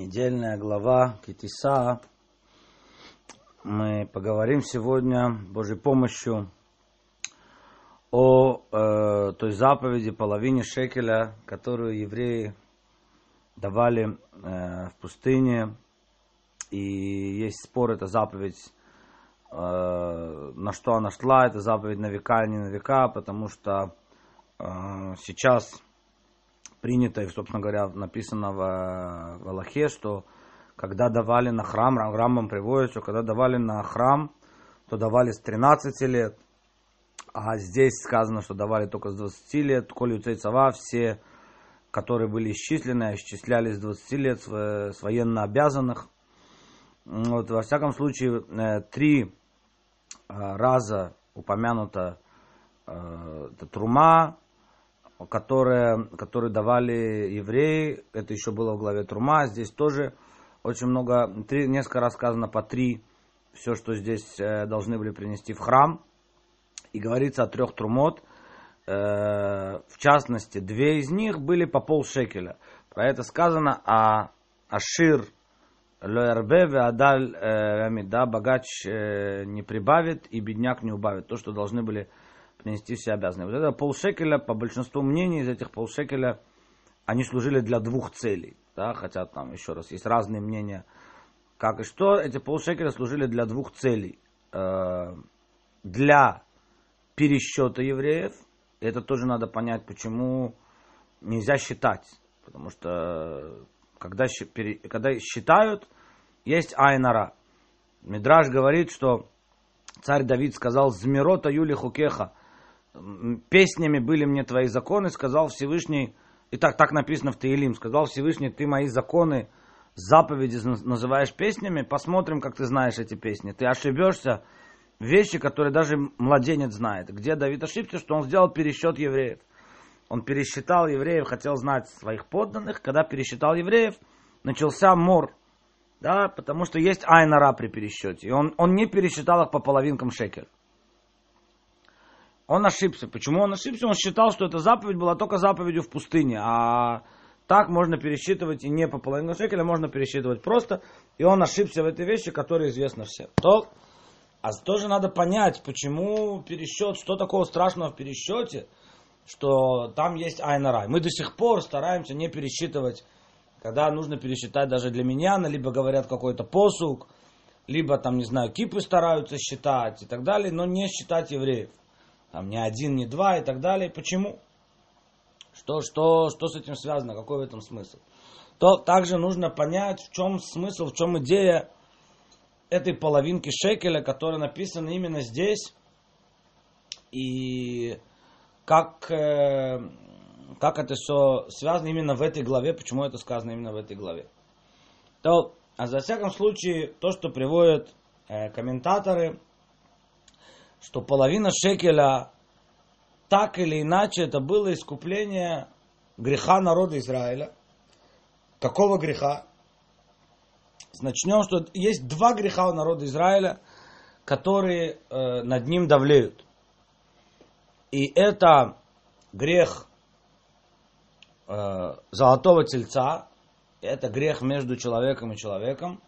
недельная глава Китиса. Мы поговорим сегодня Божьей помощью о э, той заповеди половине шекеля, которую евреи давали э, в пустыне. И есть спор, это заповедь, э, на что она шла, это заповедь на века или не на века, потому что э, сейчас принято, и, собственно говоря, написано в, в Аллахе, что когда давали на храм, Рамбам приводит, что когда давали на храм, то давали с 13 лет, а здесь сказано, что давали только с 20 лет, коли у Цейцава все, которые были исчислены, исчислялись с 20 лет с военно обязанных. Вот, во всяком случае, э, три э, раза упомянута э, Трума, которые, которые давали евреи. Это еще было в главе Трума. Здесь тоже очень много, три, несколько раз сказано по три, все, что здесь э, должны были принести в храм. И говорится о трех трумот. Э, в частности, две из них были по полшекеля. Про это сказано, а Ашир Лоэрбе Адаль Амида богач э, не прибавит и бедняк не убавит. То, что должны были принести все обязанные. Вот это полшекеля, по большинству мнений из этих полшекеля, они служили для двух целей. Да, хотя там, еще раз, есть разные мнения, как и что. Эти полшекеля служили для двух целей. Э, для пересчета евреев. Это тоже надо понять, почему нельзя считать. Потому что когда, когда считают, есть айнара. Мидраж говорит, что царь Давид сказал, «Змирота Юли Хукеха, песнями были мне твои законы, сказал Всевышний, и так, так написано в Таилим, сказал Всевышний, ты мои законы, заповеди называешь песнями, посмотрим, как ты знаешь эти песни. Ты ошибешься, вещи, которые даже младенец знает. Где Давид ошибся, что он сделал пересчет евреев. Он пересчитал евреев, хотел знать своих подданных. Когда пересчитал евреев, начался мор. Да, потому что есть айнара при пересчете. И он, он не пересчитал их по половинкам шекель. Он ошибся. Почему он ошибся? Он считал, что эта заповедь была только заповедью в пустыне. А так можно пересчитывать и не по половине шекеля, можно пересчитывать просто. И он ошибся в этой вещи, которая известна всем. То, а тоже надо понять, почему пересчет, что такого страшного в пересчете, что там есть айнарай. Мы до сих пор стараемся не пересчитывать, когда нужно пересчитать даже для меня, либо говорят какой-то посук, либо там, не знаю, кипы стараются считать и так далее, но не считать евреев там не один, не два и так далее. Почему? Что, что, что с этим связано? Какой в этом смысл? То также нужно понять, в чем смысл, в чем идея этой половинки шекеля, которая написана именно здесь. И как, э, как это все связано именно в этой главе, почему это сказано именно в этой главе. То, а за всяком случае, то, что приводят э, комментаторы, что половина шекеля так или иначе это было искупление греха народа Израиля. Какого греха? Начнем, что есть два греха у народа Израиля, которые э, над ним давлеют. И это грех э, золотого тельца, это грех между человеком и человеком,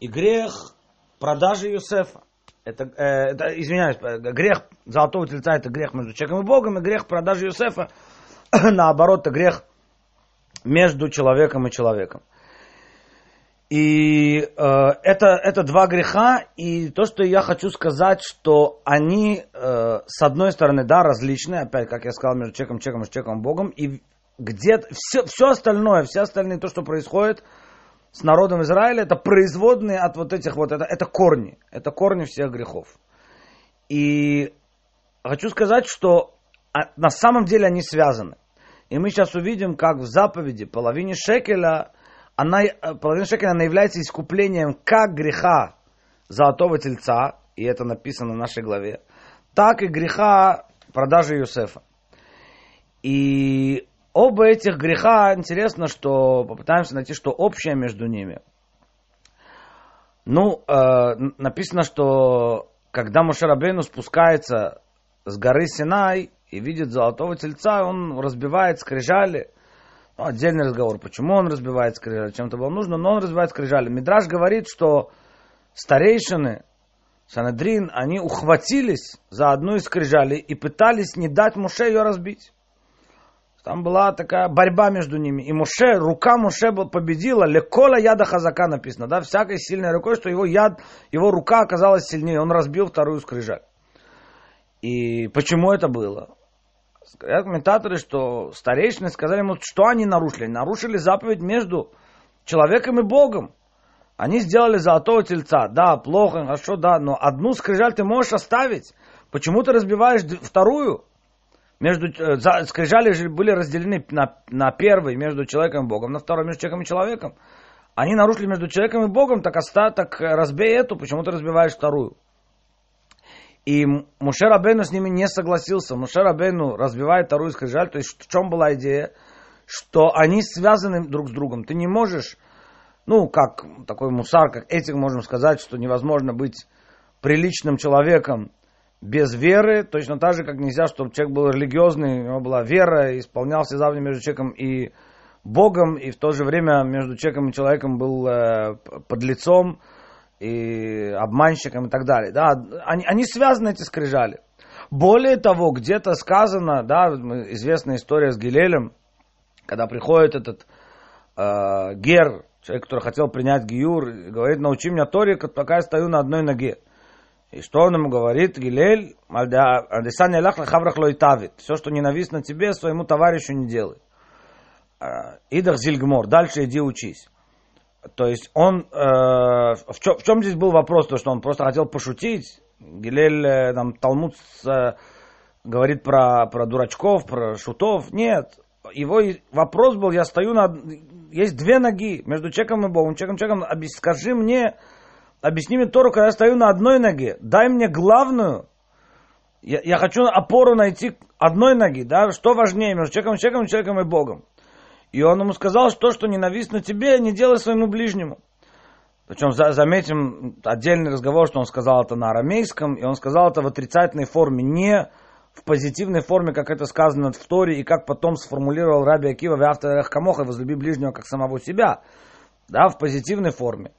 и грех продажи Юсефа это, э, это, извиняюсь, э, грех золотого тельца это грех между человеком и Богом, и грех продажи Юсефа, наоборот, это грех между человеком и человеком. И э, это, это два греха, и то, что я хочу сказать, что они, э, с одной стороны, да, различные, опять, как я сказал, между человеком, человеком и человеком Богом, и где-то все, все остальное, все остальные, то, что происходит, с народом Израиля, это производные от вот этих вот, это, это корни, это корни всех грехов. И хочу сказать, что а, на самом деле они связаны. И мы сейчас увидим, как в заповеди половине шекеля, она, э, половина шекеля она является искуплением как греха золотого тельца, и это написано в нашей главе, так и греха продажи Юсефа. И Оба этих греха, интересно, что попытаемся найти, что общее между ними. Ну, э, написано, что когда Мушарабейну спускается с горы Синай и видит золотого тельца, он разбивает скрижали, Ну, отдельный разговор, почему он разбивает скрижали, чем это было нужно, но он разбивает скрижали. Мидраж говорит, что старейшины, Санадрин, они ухватились за одну из скрижалей и пытались не дать Муше ее разбить. Там была такая борьба между ними. И Муше, рука Муше победила. Лекола яда хазака написано. Да, всякой сильной рукой, что его яд, его рука оказалась сильнее. Он разбил вторую скрижаль. И почему это было? Говорят комментаторы, что старейшины сказали ему, что они нарушили. Нарушили заповедь между человеком и Богом. Они сделали золотого тельца. Да, плохо, хорошо, да, но одну скрижаль ты можешь оставить. Почему ты разбиваешь вторую? Между, э, скрижали были разделены на, на первый между человеком и Богом, на второй между человеком и человеком. Они нарушили между человеком и Богом, так остаток э, разбей эту, почему ты разбиваешь вторую? И Мушер Абену с ними не согласился. Мушер Абену разбивает вторую скрижаль. То есть в чем была идея? Что они связаны друг с другом. Ты не можешь, ну, как такой мусар, как этик, можем сказать, что невозможно быть приличным человеком без веры, точно так же, как нельзя, чтобы человек был религиозный, у него была вера, исполнялся заповеди между человеком и Богом, и в то же время между человеком и человеком был э, подлецом, и обманщиком и так далее. Да, они, они связаны, эти скрижали. Более того, где-то сказано, да, известная история с Гилелем, когда приходит этот э, Гер, человек, который хотел принять Гиюр, говорит, научи меня Торе, пока я стою на одной ноге. И что он ему говорит? Гилель, Адесаня Лах Хаврах Лойтавит. Все, что ненавистно тебе, своему товарищу не делай. Э, Идах Зильгмор, дальше иди учись. То есть он, э, в, чем, в чем здесь был вопрос, то что он просто хотел пошутить. Гилель, э, там, Талмуд э, говорит про, про дурачков, про шутов. Нет, его вопрос был, я стою на... Есть две ноги между человеком и Богом. Человеком, человеком, скажи мне, объясни мне Тору, когда я стою на одной ноге. Дай мне главную. Я, я хочу опору найти одной ноги. Да? Что важнее между человеком, человеком, человеком и Богом. И он ему сказал, что, что ненавистно тебе, не делай своему ближнему. Причем за, заметим отдельный разговор, что он сказал это на арамейском, и он сказал это в отрицательной форме, не в позитивной форме, как это сказано в Торе, и как потом сформулировал Раби Акива в авторах Камоха, возлюби ближнего как самого себя, да, в позитивной форме.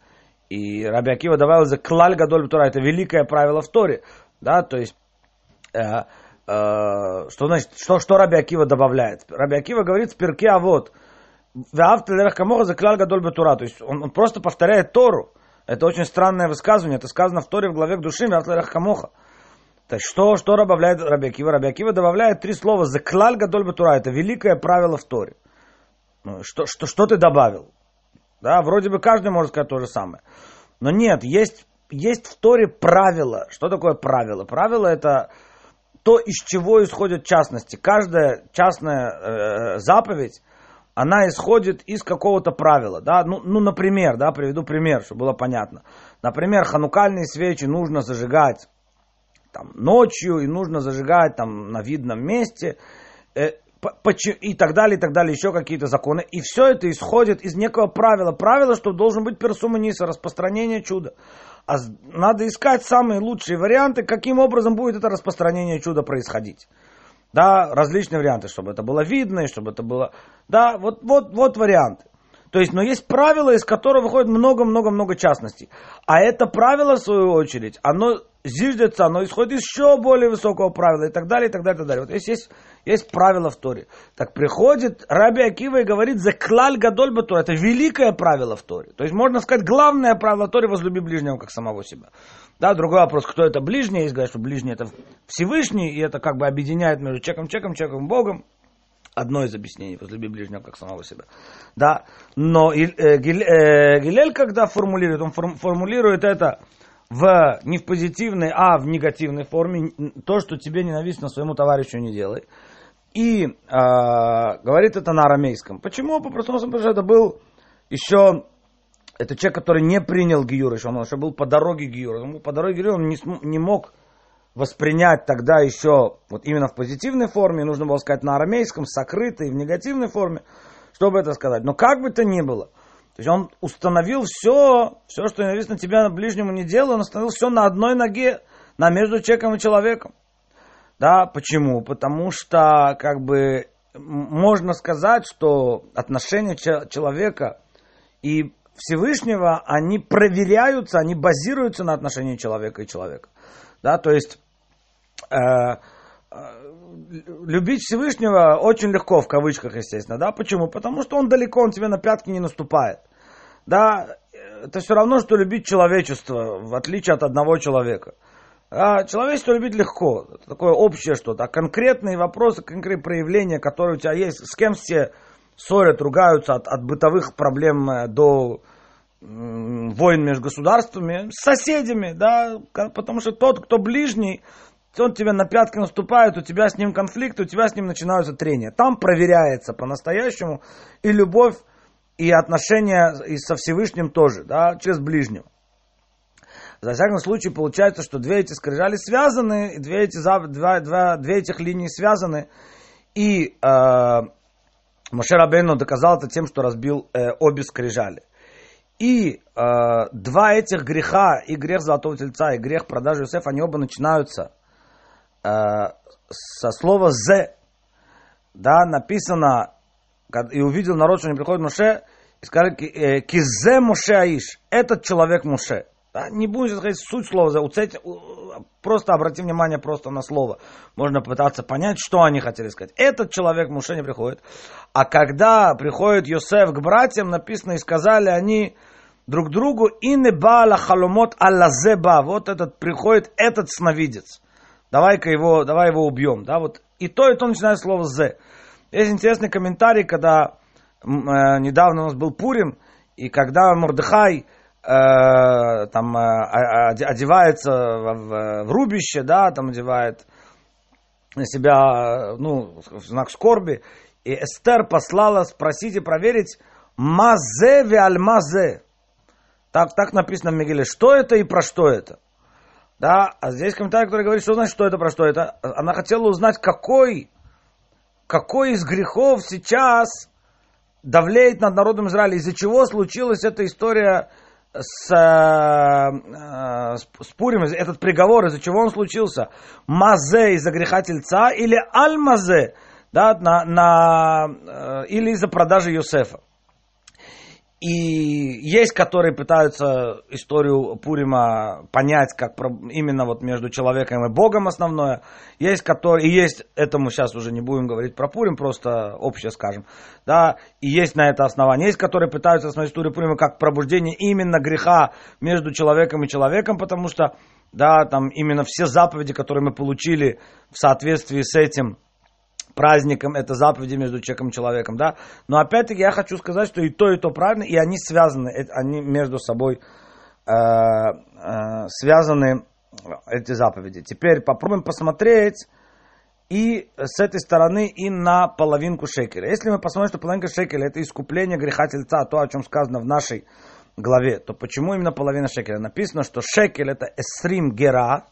И Раби Акива добавил за клаль гадоль Тора, это великое правило в Торе, да, то есть э, э, что значит, что, что Раби Акива добавляет? Раби Акива говорит в а вот, за кляль гадоль бетура. То есть он, он просто повторяет Тору. Это очень странное высказывание. Это сказано в Торе в главе к душе Ваавта лерах камоха. То есть что, что добавляет Рабиакива? Рабиакива добавляет три слова за клаль гадоль бетура. Это великое правило в Торе. Ну, что, что, что ты добавил? Да, вроде бы каждый может сказать то же самое. Но нет, есть, есть в Торе правило. Что такое правило? Правило это то, из чего исходят частности. Каждая частная э, заповедь она исходит из какого-то правила, да, ну, ну, например, да, приведу пример, чтобы было понятно. Например, ханукальные свечи нужно зажигать там, ночью, и нужно зажигать там на видном месте, э, и так далее, и так далее, еще какие-то законы. И все это исходит из некого правила. Правило, что должен быть персуманиса, распространение чуда. А надо искать самые лучшие варианты, каким образом будет это распространение чуда происходить да, различные варианты, чтобы это было видно, и чтобы это было, да, вот, вот, вот варианты. То есть, но есть правило, из которого выходит много-много-много частностей. А это правило, в свою очередь, оно зиждется, оно исходит из еще более высокого правила и так далее, и так далее, и так далее. Вот есть, есть, есть правило в Торе. Так приходит Раби Акива и говорит, за клаль гадоль батура. Это великое правило в Торе. То есть, можно сказать, главное правило в Торе возлюби ближнего, как самого себя. Да, другой вопрос, кто это ближний, есть говорят, что ближний это Всевышний, и это как бы объединяет между человеком, человеком, человеком, Богом. Одно из объяснений, возлюби ближнего как самого себя. Да, но э, э, Гилель, когда формулирует, он формулирует это в, не в позитивной, а в негативной форме, то, что тебе ненавистно своему товарищу не делай. И э, говорит это на арамейском. Почему? По простому потому это был еще это человек, который не принял Гиюр еще, он еще был по дороге Гиюра. Он по дороге Гиюра он не, не мог воспринять тогда еще вот именно в позитивной форме, нужно было сказать на арамейском, сокрытой, в негативной форме, чтобы это сказать. Но как бы то ни было, то есть он установил все, все, что ненавистно тебя ближнему не делал, он установил все на одной ноге, на между человеком и человеком. Да, почему? Потому что, как бы, можно сказать, что отношения человека и Всевышнего, они проверяются, они базируются на отношении человека и человека. Да, то есть э, любить Всевышнего очень легко, в кавычках, естественно. Да? Почему? Потому что он далеко, он тебе на пятки не наступает. Да? Это все равно, что любить человечество, в отличие от одного человека. А человечество любить легко. Это такое общее что-то. А конкретные вопросы, конкретные проявления, которые у тебя есть, с кем все ссорят, ругаются от, от бытовых проблем э, до войн между государствами, с соседями, да, потому что тот, кто ближний, он тебе на пятки наступает, у тебя с ним конфликт, у тебя с ним начинаются трения. Там проверяется по-настоящему и любовь, и отношения и со Всевышним тоже, да, через ближнего. За всяком случае, получается, что две эти скрижали связаны, две, эти, два, два, две этих линии связаны. И э, Моше Рабейну доказал это тем, что разбил э, обе скрижали. И э, два этих греха, и грех Золотого Тельца, и грех продажи Иосифа, они оба начинаются со слова «зе». Да, написано, и увидел народ, что не приходит Моше, и сказали «кизе Моше Аиш», этот человек Моше. Да, не будем сейчас говорить суть слова, уцепить, просто обрати внимание просто на слово. Можно пытаться понять, что они хотели сказать. Этот человек Муше не приходит. А когда приходит Йосеф к братьям, написано, и сказали они друг другу, и не бала халомот аллазеба. Вот этот приходит, этот сновидец. Давай-ка его, давай его убьем. Да, вот. И то, и то начинает слово зе. Есть интересный комментарий, когда э, недавно у нас был Пурим, и когда Мордыхай Э, там э, одевается в, в рубище, да, там одевает на себя, ну, знак скорби. И Эстер послала спросить и проверить мазе ви мазе. Так, так написано в Мегиле. Что это и про что это? Да, а здесь комментарий, который говорит, что значит, что это, про что это. Она хотела узнать, какой, какой из грехов сейчас давлеет над народом Израиля, из-за чего случилась эта история с, э, с Пурим, этот приговор, из-за чего он случился? Мазе из-за греха тельца или аль-мазе, да, на, на, э, или из-за продажи Юсефа? И есть, которые пытаются историю Пурима понять, как именно вот между человеком и Богом основное. Есть, которые, и есть, этому сейчас уже не будем говорить про Пурим, просто общее скажем. Да, и есть на это основание. Есть, которые пытаются смотреть историю Пурима как пробуждение именно греха между человеком и человеком, потому что, да, там именно все заповеди, которые мы получили в соответствии с этим, праздником, это заповеди между человеком и человеком, да. Но опять-таки я хочу сказать, что и то, и то правильно, и они связаны, они между собой э, э, связаны, эти заповеди. Теперь попробуем посмотреть и с этой стороны и на половинку шекеля. Если мы посмотрим, что половинка шекеля это искупление греха тельца, то, о чем сказано в нашей главе, то почему именно половина шекеля? Написано, что шекель это эсрим гера,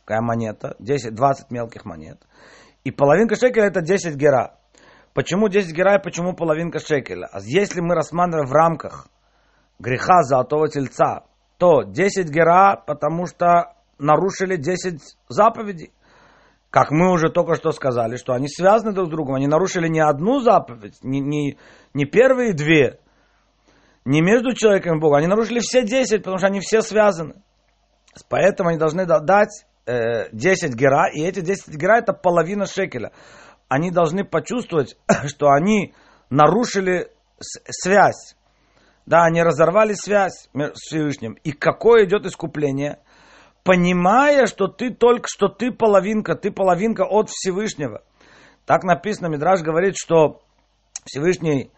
такая монета, 10-20 мелких монет. И половинка шекеля это 10 гера. Почему 10 гера и почему половинка шекеля? А если мы рассматриваем в рамках греха золотого тельца, то 10 гера, потому что нарушили 10 заповедей. Как мы уже только что сказали, что они связаны друг с другом. Они нарушили не одну заповедь, не, не, не первые две, не между человеком и Богом. Они нарушили все 10, потому что они все связаны. Поэтому они должны дать 10 э, гера, и эти 10 гера это половина шекеля. Они должны почувствовать, что они нарушили связь. Да, они разорвали связь с Всевышним. И какое идет искупление? Понимая, что ты только что ты половинка, ты половинка от Всевышнего. Так написано, Мидраж говорит, что Всевышний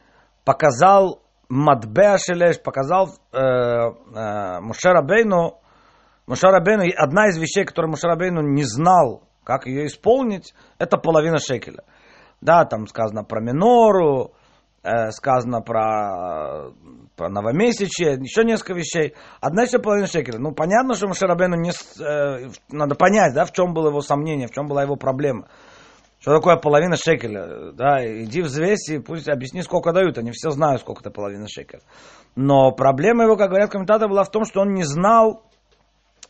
показал Мадбеа Шелеш, показал э, э, Мушера Бейну Мушарабейну, одна из вещей, которую Мушарабейну не знал, как ее исполнить, это половина шекеля. Да, там сказано про минору, э, сказано про, про новомесячие, еще несколько вещей. Одна еще половина шекеля. Ну, понятно, что Мушарабейну не... Э, надо понять, да, в чем было его сомнение, в чем была его проблема. Что такое половина шекеля? Да, иди взвесь и пусть объясни, сколько дают. Они все знают, сколько это половина шекеля. Но проблема его, как говорят комментаторы, была в том, что он не знал,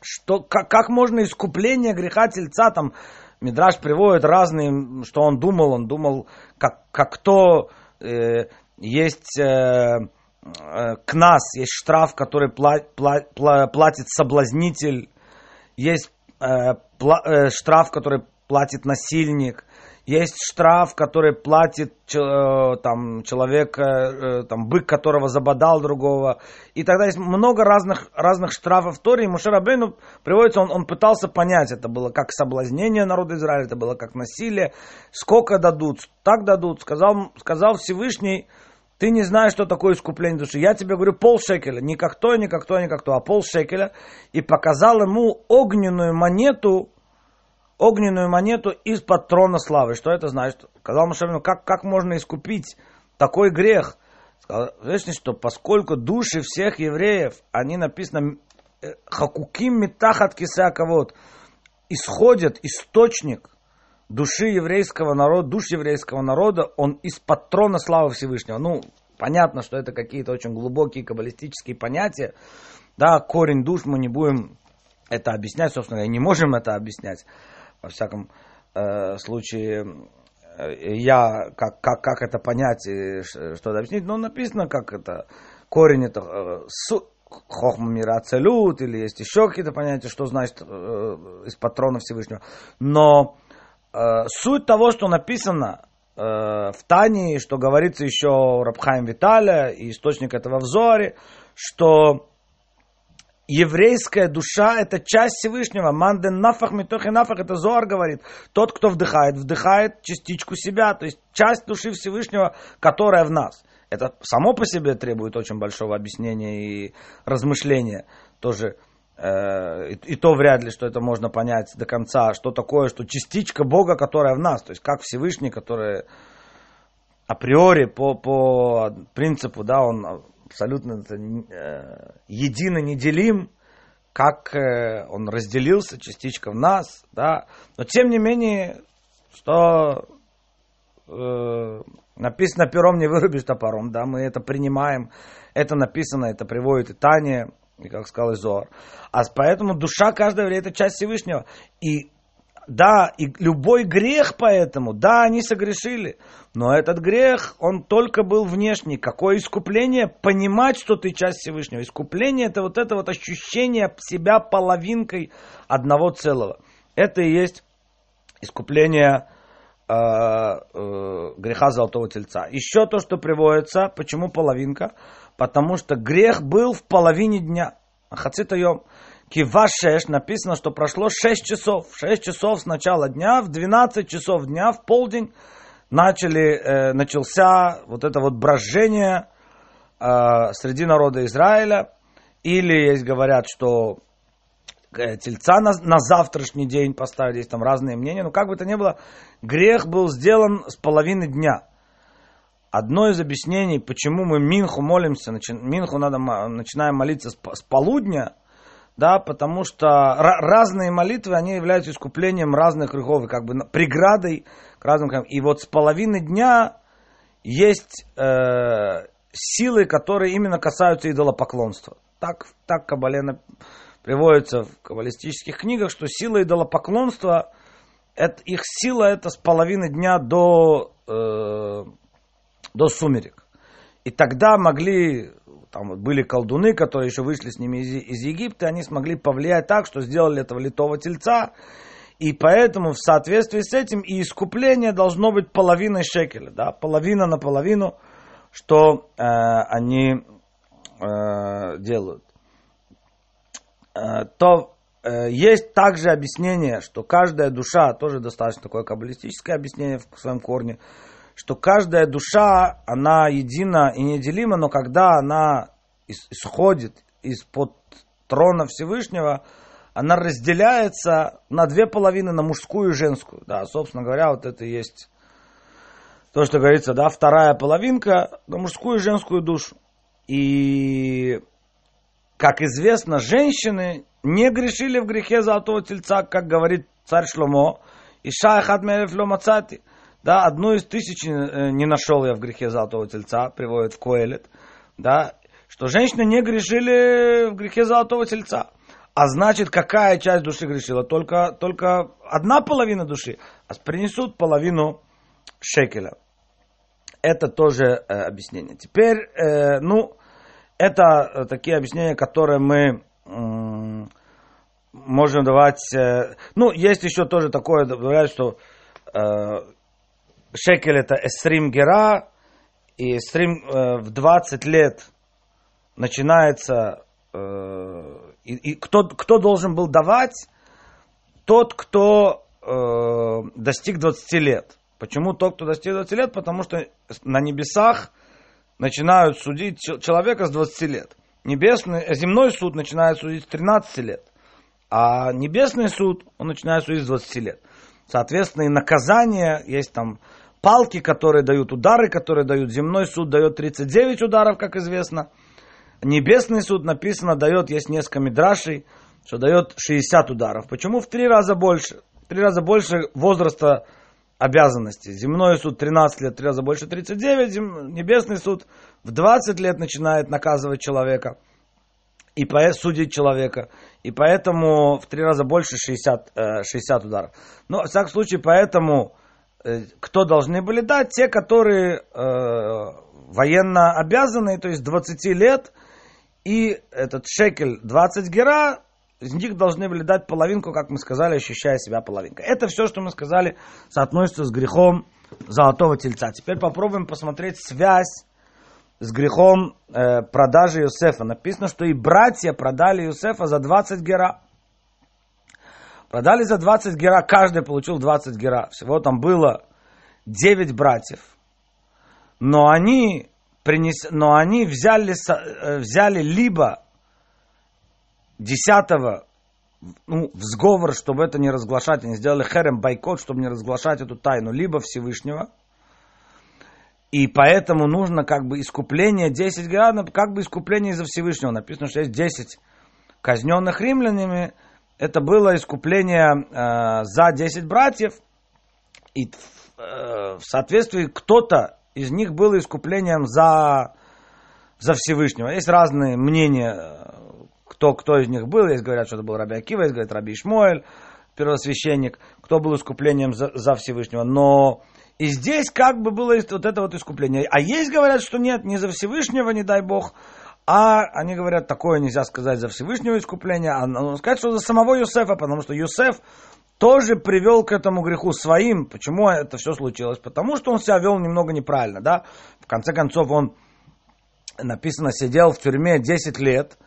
что, как, как можно искупление греха тельца там Мидраш приводит разные, что он думал, он думал, как, как кто э, есть э, э, к нас, есть штраф, который пла, пла, пла, платит соблазнитель, есть э, пла, э, штраф, который платит насильник, есть штраф, который платит э, там, человек, э, там, бык, которого забодал другого. И тогда есть много разных, разных штрафов в Торе. И Мушер Абейну приводится, он, он пытался понять, это было как соблазнение народа Израиля, это было как насилие. Сколько дадут, так дадут. Сказал, сказал Всевышний, ты не знаешь, что такое искупление души. Я тебе говорю пол шекеля, не как то, не как то, не как то, а пол шекеля. И показал ему огненную монету, огненную монету из-под трона славы. Что это значит? Сказал Машевину, как, как можно искупить такой грех? Сказал, что поскольку души всех евреев, они написано, э, хакуким метахат кисаковод, исходят, источник души еврейского народа, душ еврейского народа, он из-под трона славы Всевышнего. Ну, понятно, что это какие-то очень глубокие каббалистические понятия. Да, корень душ мы не будем это объяснять, собственно, и не можем это объяснять во всяком э, случае, э, я, как, как, как это понять, и что это объяснить, но написано, как это, корень это э, хохма мира ацелют, или есть еще какие-то понятия, что значит э, из патрона Всевышнего. Но э, суть того, что написано э, в Тане, что говорится еще у Рабхаим Виталя, и источник этого в Зоре, что еврейская душа – это часть Всевышнего. Манден нафах митохи нафах – это Зоар говорит. Тот, кто вдыхает, вдыхает частичку себя, то есть часть души Всевышнего, которая в нас. Это само по себе требует очень большого объяснения и размышления. Тоже э, и, и то вряд ли, что это можно понять до конца, что такое, что частичка Бога, которая в нас, то есть как Всевышний, который априори по, по принципу, да, он абсолютно э, едино неделим, как э, он разделился, частичка в нас, да, но тем не менее, что э, написано пером не вырубишь топором, да, мы это принимаем, это написано, это приводит и Таня, и как сказал Изор. А поэтому душа каждого еврея это часть Всевышнего. И да, и любой грех поэтому, да, они согрешили, но этот грех, он только был внешний. Какое искупление? Понимать, что ты часть Всевышнего. Искупление это вот это вот ощущение себя половинкой одного целого. Это и есть искупление э, э, греха золотого тельца. Еще то, что приводится, почему половинка? Потому что грех был в половине дня. Хацитаем. Кивашеш написано, что прошло 6 часов. 6 часов с начала дня, в 12 часов дня, в полдень, начали, э, начался вот это вот брожение э, среди народа Израиля. Или есть говорят, что э, тельца на, на завтрашний день поставили, есть там разные мнения, но как бы то ни было, грех был сделан с половины дня. Одно из объяснений, почему мы Минху молимся, начи, Минху надо, начинаем молиться с, с полудня – да, потому что разные молитвы, они являются искуплением разных грехов, как бы преградой к разным грехам. И вот с половины дня есть э, силы, которые именно касаются идолопоклонства. Так, так Кабале приводится в каббалистических книгах, что сила идолопоклонства, это, их сила это с половины дня до, э, до сумерек. И тогда могли там были колдуны, которые еще вышли с ними из, из Египта, они смогли повлиять так, что сделали этого литого тельца, и поэтому в соответствии с этим и искупление должно быть половиной шекеля, да, половина на половину, что э, они э, делают. Э, то э, есть также объяснение, что каждая душа, тоже достаточно такое каббалистическое объяснение в своем корне, что каждая душа, она едина и неделима, но когда она исходит из-под трона Всевышнего, она разделяется на две половины, на мужскую и женскую. Да, собственно говоря, вот это и есть то, что говорится, да, вторая половинка на мужскую и женскую душу. И, как известно, женщины не грешили в грехе золотого тельца, как говорит царь Шломо, и шахат мелев ломацати. Да, одну из тысяч э, не нашел я в грехе золотого тельца, приводит в Коэлет. Да, что женщины не грешили в грехе золотого тельца. а значит, какая часть души грешила? Только, только одна половина души. А принесут половину шекеля. Это тоже э, объяснение. Теперь, э, ну, это э, такие объяснения, которые мы э, можем давать. Э, ну, есть еще тоже такое, говорят, что э, шекель это эстрим гера, и эстрим э, в 20 лет начинается э, и, и кто, кто должен был давать? Тот, кто э, достиг 20 лет. Почему тот, кто достиг 20 лет? Потому что на небесах начинают судить человека с 20 лет. Небесный, земной суд начинает судить с 13 лет. А небесный суд, он начинает судить с 20 лет. Соответственно, и наказание, есть там палки, которые дают, удары, которые дают. Земной суд дает 39 ударов, как известно. Небесный суд написано дает, есть несколько мидрашей, что дает 60 ударов. Почему в три раза больше? В три раза больше возраста обязанностей. Земной суд 13 лет, три раза больше 39, небесный суд в 20 лет начинает наказывать человека и судить человека. И поэтому в три раза больше 60, 60 э, ударов. Но, в всяком случае, поэтому э, кто должны были дать? Те, которые э, военно обязанные, то есть 20 лет – и этот шекель 20 гера, из них должны были дать половинку, как мы сказали, ощущая себя половинкой. Это все, что мы сказали, соотносится с грехом золотого тельца. Теперь попробуем посмотреть связь с грехом э, продажи Юсефа. Написано, что и братья продали Юсефа за 20 гера. Продали за 20 гера, каждый получил 20 гера. Всего там было 9 братьев. Но они принес, но они взяли, э, взяли либо десятого ну, в сговор, чтобы это не разглашать, они сделали херем бойкот, чтобы не разглашать эту тайну, либо Всевышнего, и поэтому нужно как бы искупление 10 градусов, как бы искупление из-за Всевышнего. Написано, что есть 10 казненных римлянами. Это было искупление э, за 10 братьев. И э, в соответствии кто-то из них было искуплением за, за Всевышнего. Есть разные мнения, кто, кто из них был. Есть говорят, что это был Раби Акива, есть говорят Раби Ишмоэль, первосвященник, кто был искуплением за, за Всевышнего. Но и здесь как бы было вот это вот искупление. А есть говорят, что нет, не за Всевышнего, не дай Бог, а они говорят, такое нельзя сказать за Всевышнего искупления, а нужно сказать, что за самого Юсефа, потому что Юсеф тоже привел к этому греху своим. Почему это все случилось? Потому что он себя вел немного неправильно, да. В конце концов, он, написано, сидел в тюрьме 10 лет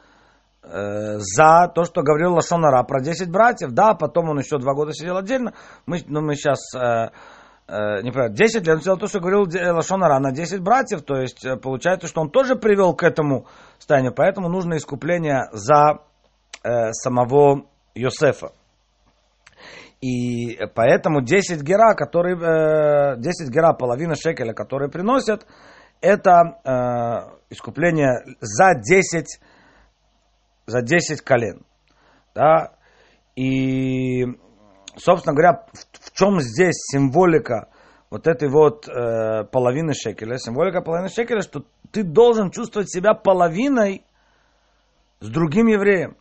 э, за то, что говорил Лашонара про 10 братьев. Да, потом он еще два года сидел отдельно. Мы, ну, мы сейчас... Э, э, неправильно, 10 лет он то, что говорил Лашонара на 10 братьев, то есть э, получается, что он тоже привел к этому состоянию, поэтому нужно искупление за э, самого Йосефа. И поэтому 10 гера, которые, 10 э, гера, половина шекеля, которые приносят, это э, искупление за 10, за 10 колен. Да? И, собственно говоря, в, в чем здесь символика вот этой вот э, половины шекеля? Символика половины шекеля, что ты должен чувствовать себя половиной с другим евреем.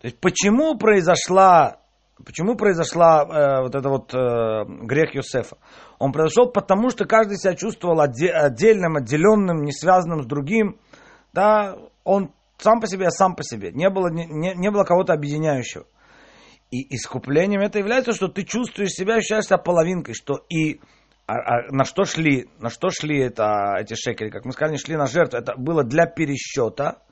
То есть почему произошла Почему произошла э, вот это вот э, грех Юсефа? Он произошел потому, что каждый себя чувствовал отде- отдельным, отделенным, не связанным с другим. Да, он сам по себе, а сам по себе. Не было, не, не было кого-то объединяющего. И искуплением это является, что ты чувствуешь себя, ощущаешь себя половинкой, что и а, а на что шли, на что шли это, эти шекели, как мы сказали, шли на жертву, это было для пересчета,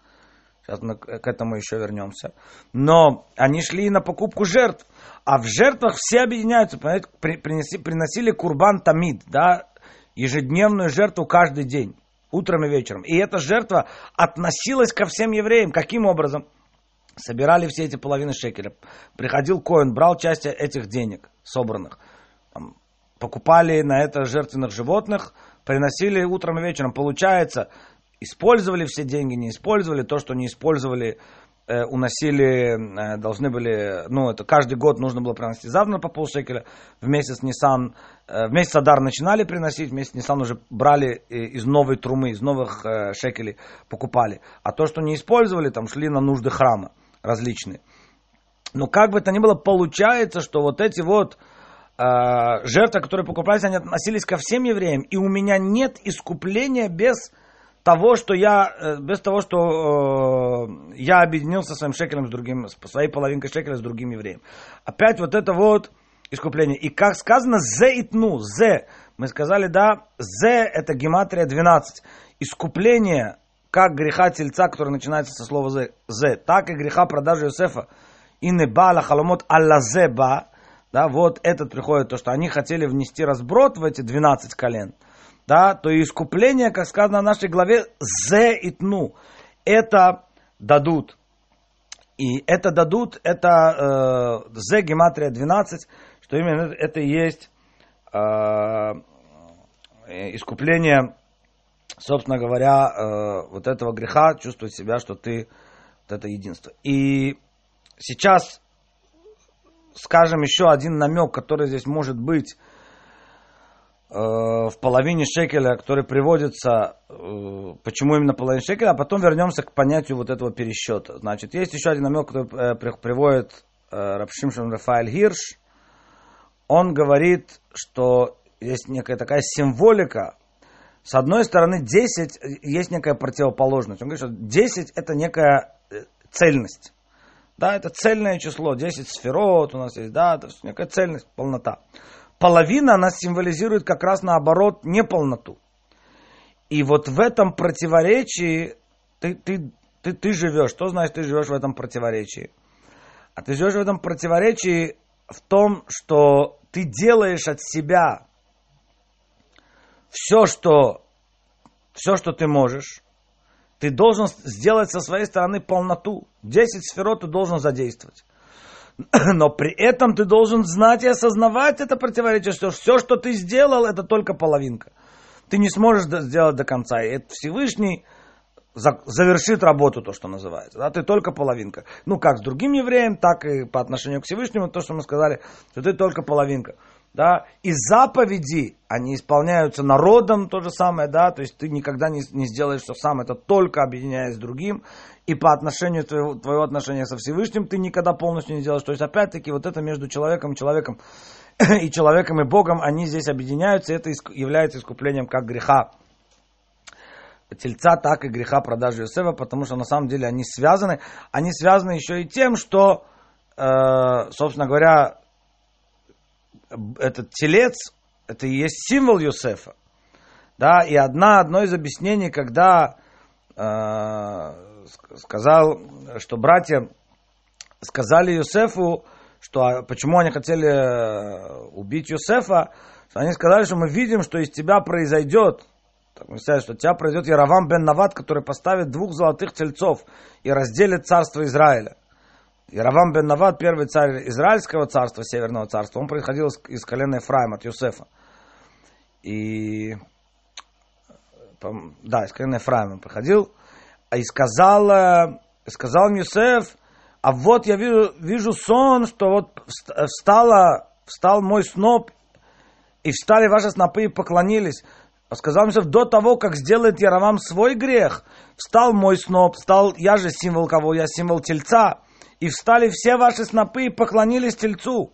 Сейчас мы к этому еще вернемся. Но они шли на покупку жертв. А в жертвах все объединяются. Принесли, приносили курбан тамид, да, ежедневную жертву каждый день, утром и вечером. И эта жертва относилась ко всем евреям. Каким образом? Собирали все эти половины шекеля. Приходил Коин, брал часть этих денег собранных. Покупали на это жертвенных животных, приносили утром и вечером. Получается, использовали все деньги, не использовали, то, что не использовали, э, уносили, э, должны были, ну, это каждый год нужно было приносить завтра по полшекеля, в месяц Nissan, э, в месяц Адар начинали приносить, в месяц Nissan уже брали из новой трумы, из новых э, шекелей покупали, а то, что не использовали, там шли на нужды храма различные. Но как бы то ни было, получается, что вот эти вот э, жертвы, которые покупались, они относились ко всем евреям. И у меня нет искупления без того, что я, э, без того, что э, я объединился своим шекелем с другим, своей половинкой шекеля с другим евреем. Опять вот это вот искупление. И как сказано, зе итну, зе. Мы сказали, да, зе это гематрия 12. Искупление, как греха тельца, который начинается со слова зе, так и греха продажи Иосифа. И не бала халомот алла зе ба. Да, вот этот приходит, то, что они хотели внести разброд в эти 12 колен. Да, то искупление, как сказано в нашей главе, зе итну. Это дадут. И это дадут, это э, зе гематрия 12, что именно это и есть э, искупление, собственно говоря, э, вот этого греха, чувствовать себя, что ты вот это единство. И сейчас скажем еще один намек, который здесь может быть э, в половине шекеля, который приводится, э, почему именно половина шекеля, а потом вернемся к понятию вот этого пересчета. Значит, есть еще один намек, который приводит Рапшимшин Рафаэль Хирш, он говорит, что есть некая такая символика. С одной стороны, 10 есть некая противоположность. Он говорит, что 10 это некая э, цельность. Да, это цельное число, 10 сферот у нас есть, да, это некая цельность, полнота. Половина, она символизирует как раз наоборот неполноту. И вот в этом противоречии ты, ты, ты, ты живешь. Что значит ты живешь в этом противоречии? А ты живешь в этом противоречии в том, что ты делаешь от себя все, что, все, что ты можешь. Ты должен сделать со своей стороны полноту. Десять сферот ты должен задействовать. Но при этом ты должен знать и осознавать это противоречие, что все, что ты сделал, это только половинка. Ты не сможешь сделать до конца. И это Всевышний завершит работу, то, что называется. Да? Ты только половинка. Ну, как с другим евреем, так и по отношению к Всевышнему, то, что мы сказали, что ты только половинка. Да? И заповеди, они исполняются народом, то же самое, да, то есть ты никогда не, не сделаешь все сам, это только объединяясь с другим, и по отношению твоего, твоего отношения со Всевышним ты никогда полностью не сделаешь. То есть, опять-таки, вот это между человеком и человеком, и человеком и Богом, они здесь объединяются, и это является искуплением как греха тельца, так и греха продажи Йосефа, потому что на самом деле они связаны. Они связаны еще и тем, что, э, собственно говоря, этот телец, это и есть символ Йосефа. Да, и одна, одно из объяснений, когда э, сказал, что братья сказали Йосефу, что а почему они хотели э, убить Йосефа, что они сказали, что мы видим, что из тебя произойдет так мы сказали, что тебя произойдет Яровам бен Нават, который поставит двух золотых тельцов и разделит царство Израиля. Яровам бен Нават, первый царь Израильского царства, Северного царства, он приходил из колена Ефраима, от Юсефа. И да, из колена Ефраима приходил, и сказал, э, сказал Юсеф, а вот я вижу, вижу сон, что вот встала, встал мой сноп, и встали ваши снопы и поклонились. Сказал Мишев, до того, как сделает Яровам свой грех, встал мой сноп, встал, я же символ кого, я символ тельца, и встали все ваши снопы и поклонились тельцу.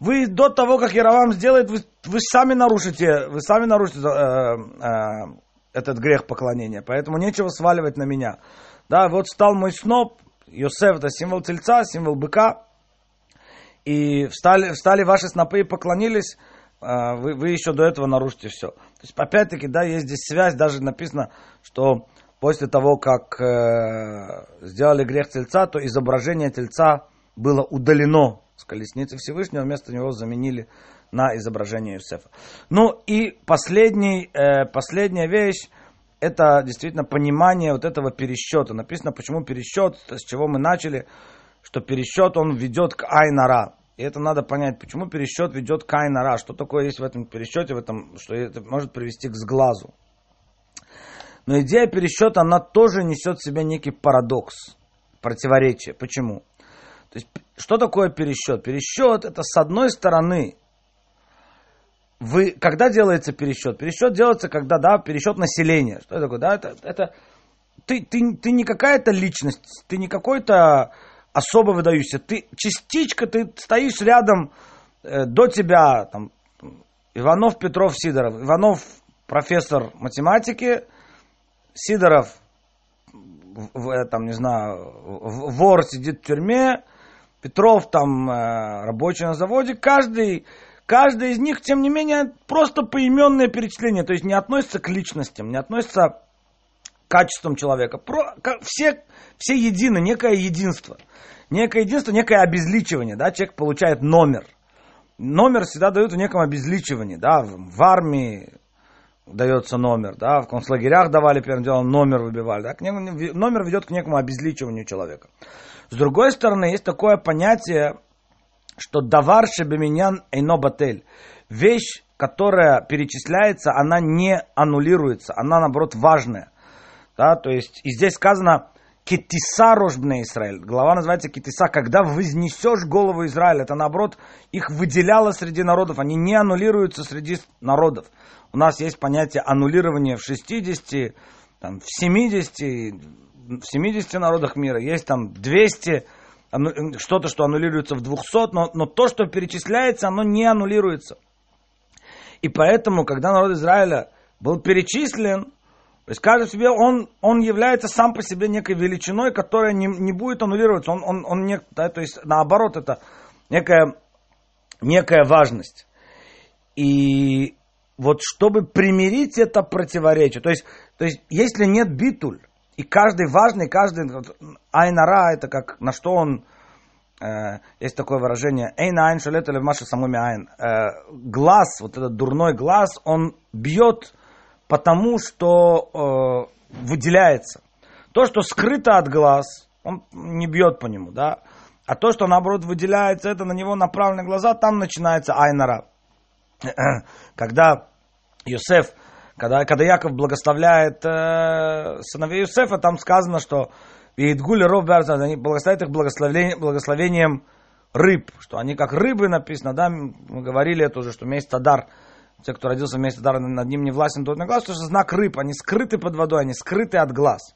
Вы до того, как Яровам сделает, вы, вы сами нарушите, вы сами нарушите э, э, этот грех поклонения, поэтому нечего сваливать на меня. Да, вот стал мой сноп, Йосеф это символ тельца, символ быка, и встали, встали ваши снопы и поклонились, а, вы, вы еще до этого нарушите все. То есть, опять-таки, да, есть здесь связь, даже написано, что после того, как э, сделали грех тельца, то изображение тельца было удалено с колесницы Всевышнего, вместо него заменили на изображение Юсефа. Ну и последний, э, последняя вещь, это действительно понимание вот этого пересчета. Написано, почему пересчет, с чего мы начали, что пересчет он ведет к Айнара. И это надо понять, почему пересчет ведет к Айнара. Что такое есть в этом пересчете, в этом, что это может привести к сглазу. Но идея пересчета, она тоже несет в себе некий парадокс, противоречие. Почему? То есть, что такое пересчет? Пересчет это с одной стороны, вы, когда делается пересчет? Пересчет делается, когда, да, пересчет населения. Что это такое? Да, это, это ты, ты, ты не какая-то личность, ты не какой-то особо выдающийся. Ты частичка, ты стоишь рядом, э, до тебя там, Иванов, Петров, Сидоров. Иванов профессор математики, Сидоров, в, там, не знаю, вор сидит в тюрьме, Петров там э, рабочий на заводе. Каждый, каждый из них, тем не менее, просто поименное перечисление, то есть не относится к личностям, не относится к качествам человека. Про, все, все едины, некое единство. Некое единство, некое обезличивание. Да? Человек получает номер. Номер всегда дают в неком обезличивании. Да? В армии, дается номер, да, в концлагерях давали первым делом номер выбивали, да, номер ведет к некому обезличиванию человека. С другой стороны, есть такое понятие, что давар шебеменян эйно батель, вещь, которая перечисляется, она не аннулируется, она наоборот важная, да, то есть и здесь сказано Кетиса рожбне Израиль. Глава называется Кетиса. Когда вознесешь голову Израиля, это наоборот их выделяло среди народов. Они не аннулируются среди народов у нас есть понятие аннулирования в 60, там, в 70, в 70 народах мира, есть там 200, что-то, что аннулируется в 200, но, но то, что перечисляется, оно не аннулируется. И поэтому, когда народ Израиля был перечислен, то есть каждый себе, он, он является сам по себе некой величиной, которая не, не будет аннулироваться. Он, он, он не, да, то есть наоборот, это некая, некая важность. И вот чтобы примирить это противоречие, то есть, то есть если нет битуль, и каждый важный, каждый айнара, это как на что он, э, есть такое выражение, эйна айн шалет или в маше самуми айн, э, глаз, вот этот дурной глаз, он бьет потому, что э, выделяется. То, что скрыто от глаз, он не бьет по нему, да, а то, что наоборот выделяется, это на него направлены глаза, там начинается айнара. когда Юсеф, когда, когда Яков благословляет э, сыновей Юсефа, там сказано, что Идгули Ров они благословляют их благословением, благословением рыб, что они как рыбы написано, да, мы говорили это уже, что месяц Тадар, те, кто родился в месяц Тадар, над ним не властен тот на глаз, что знак рыб, они скрыты под водой, они скрыты от глаз.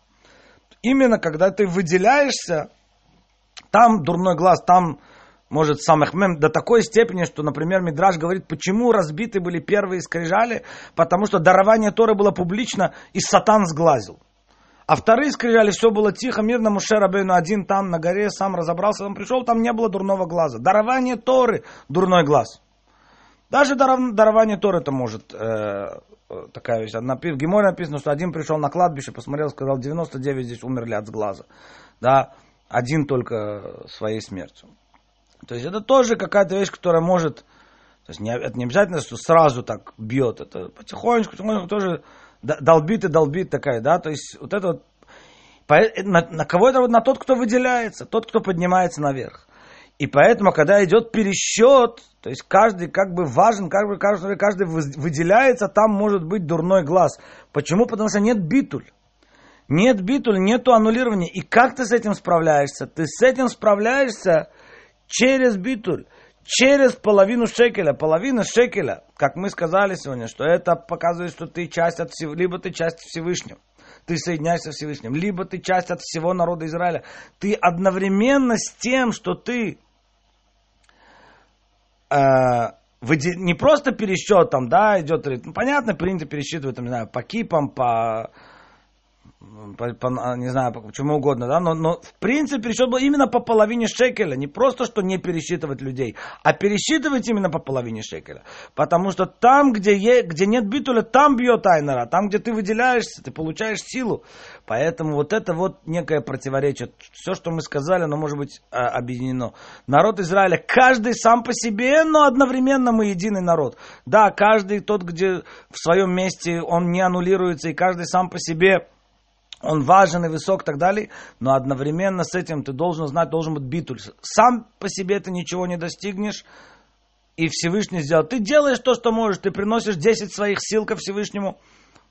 Именно когда ты выделяешься, там дурной глаз, там может, самых мем до такой степени, что, например, Мидраж говорит, почему разбиты были первые скрижали, потому что дарование Торы было публично, и сатан сглазил. А вторые скрижали, все было тихо, мирно, Муше Рабейну один там на горе, сам разобрался, он пришел, там не было дурного глаза. Дарование Торы, дурной глаз. Даже дарование Торы это может, э, такая вещь. В Геморе написано, что один пришел на кладбище, посмотрел, сказал, 99 здесь умерли от сглаза. Да, один только своей смертью. То есть это тоже какая-то вещь, которая может, то есть не, это не обязательно, что сразу так бьет, это потихонечку, потихонечку тоже долбит и долбит такая, да, то есть вот это вот, на, на кого это на тот, кто выделяется, тот, кто поднимается наверх. И поэтому, когда идет пересчет, то есть каждый как бы важен, как бы каждый, каждый выделяется, там может быть дурной глаз. Почему? Потому что нет битуль. Нет битуль, нету аннулирования. И как ты с этим справляешься? Ты с этим справляешься через битуль, через половину шекеля, половина шекеля, как мы сказали сегодня, что это показывает, что ты часть от всего, либо ты часть Всевышнего, ты соединяешься с Всевышним, либо ты часть от всего народа Израиля. Ты одновременно с тем, что ты не просто пересчет там, да, идет, ну, понятно, принято пересчитывать, там, не знаю, по кипам, по по, по, не знаю, почему угодно, да, но, но в принципе пересчет был именно по половине шекеля, не просто, что не пересчитывать людей, а пересчитывать именно по половине шекеля, потому что там, где, е, где нет битуля, там бьет айнера, там, где ты выделяешься, ты получаешь силу, поэтому вот это вот некое противоречие, все, что мы сказали, оно может быть а, объединено. Народ Израиля, каждый сам по себе, но одновременно мы единый народ. Да, каждый тот, где в своем месте он не аннулируется, и каждый сам по себе он важен и высок и так далее, но одновременно с этим ты должен знать, должен быть битуль. Сам по себе ты ничего не достигнешь, и Всевышний сделал. Ты делаешь то, что можешь, ты приносишь 10 своих сил ко Всевышнему,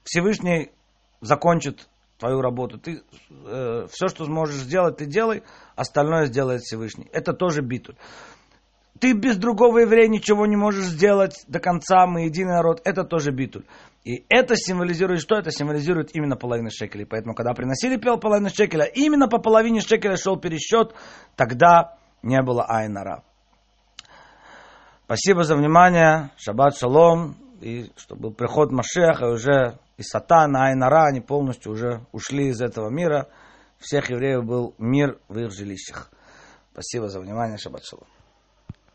Всевышний закончит твою работу. Ты э, все, что сможешь сделать, ты делай, остальное сделает Всевышний. Это тоже битуль. Ты без другого еврея ничего не можешь сделать до конца, мы единый народ, это тоже битуль. И это символизирует что? Это символизирует именно половину шекелей. Поэтому, когда приносили половину шекеля, именно по половине шекеля шел пересчет, тогда не было айнара. Спасибо за внимание. Шаббат шалом. И чтобы был приход Машеха, и уже и Сатан, и Айнара, они полностью уже ушли из этого мира. Всех евреев был мир в их жилищах. Спасибо за внимание. Шаббат шалом.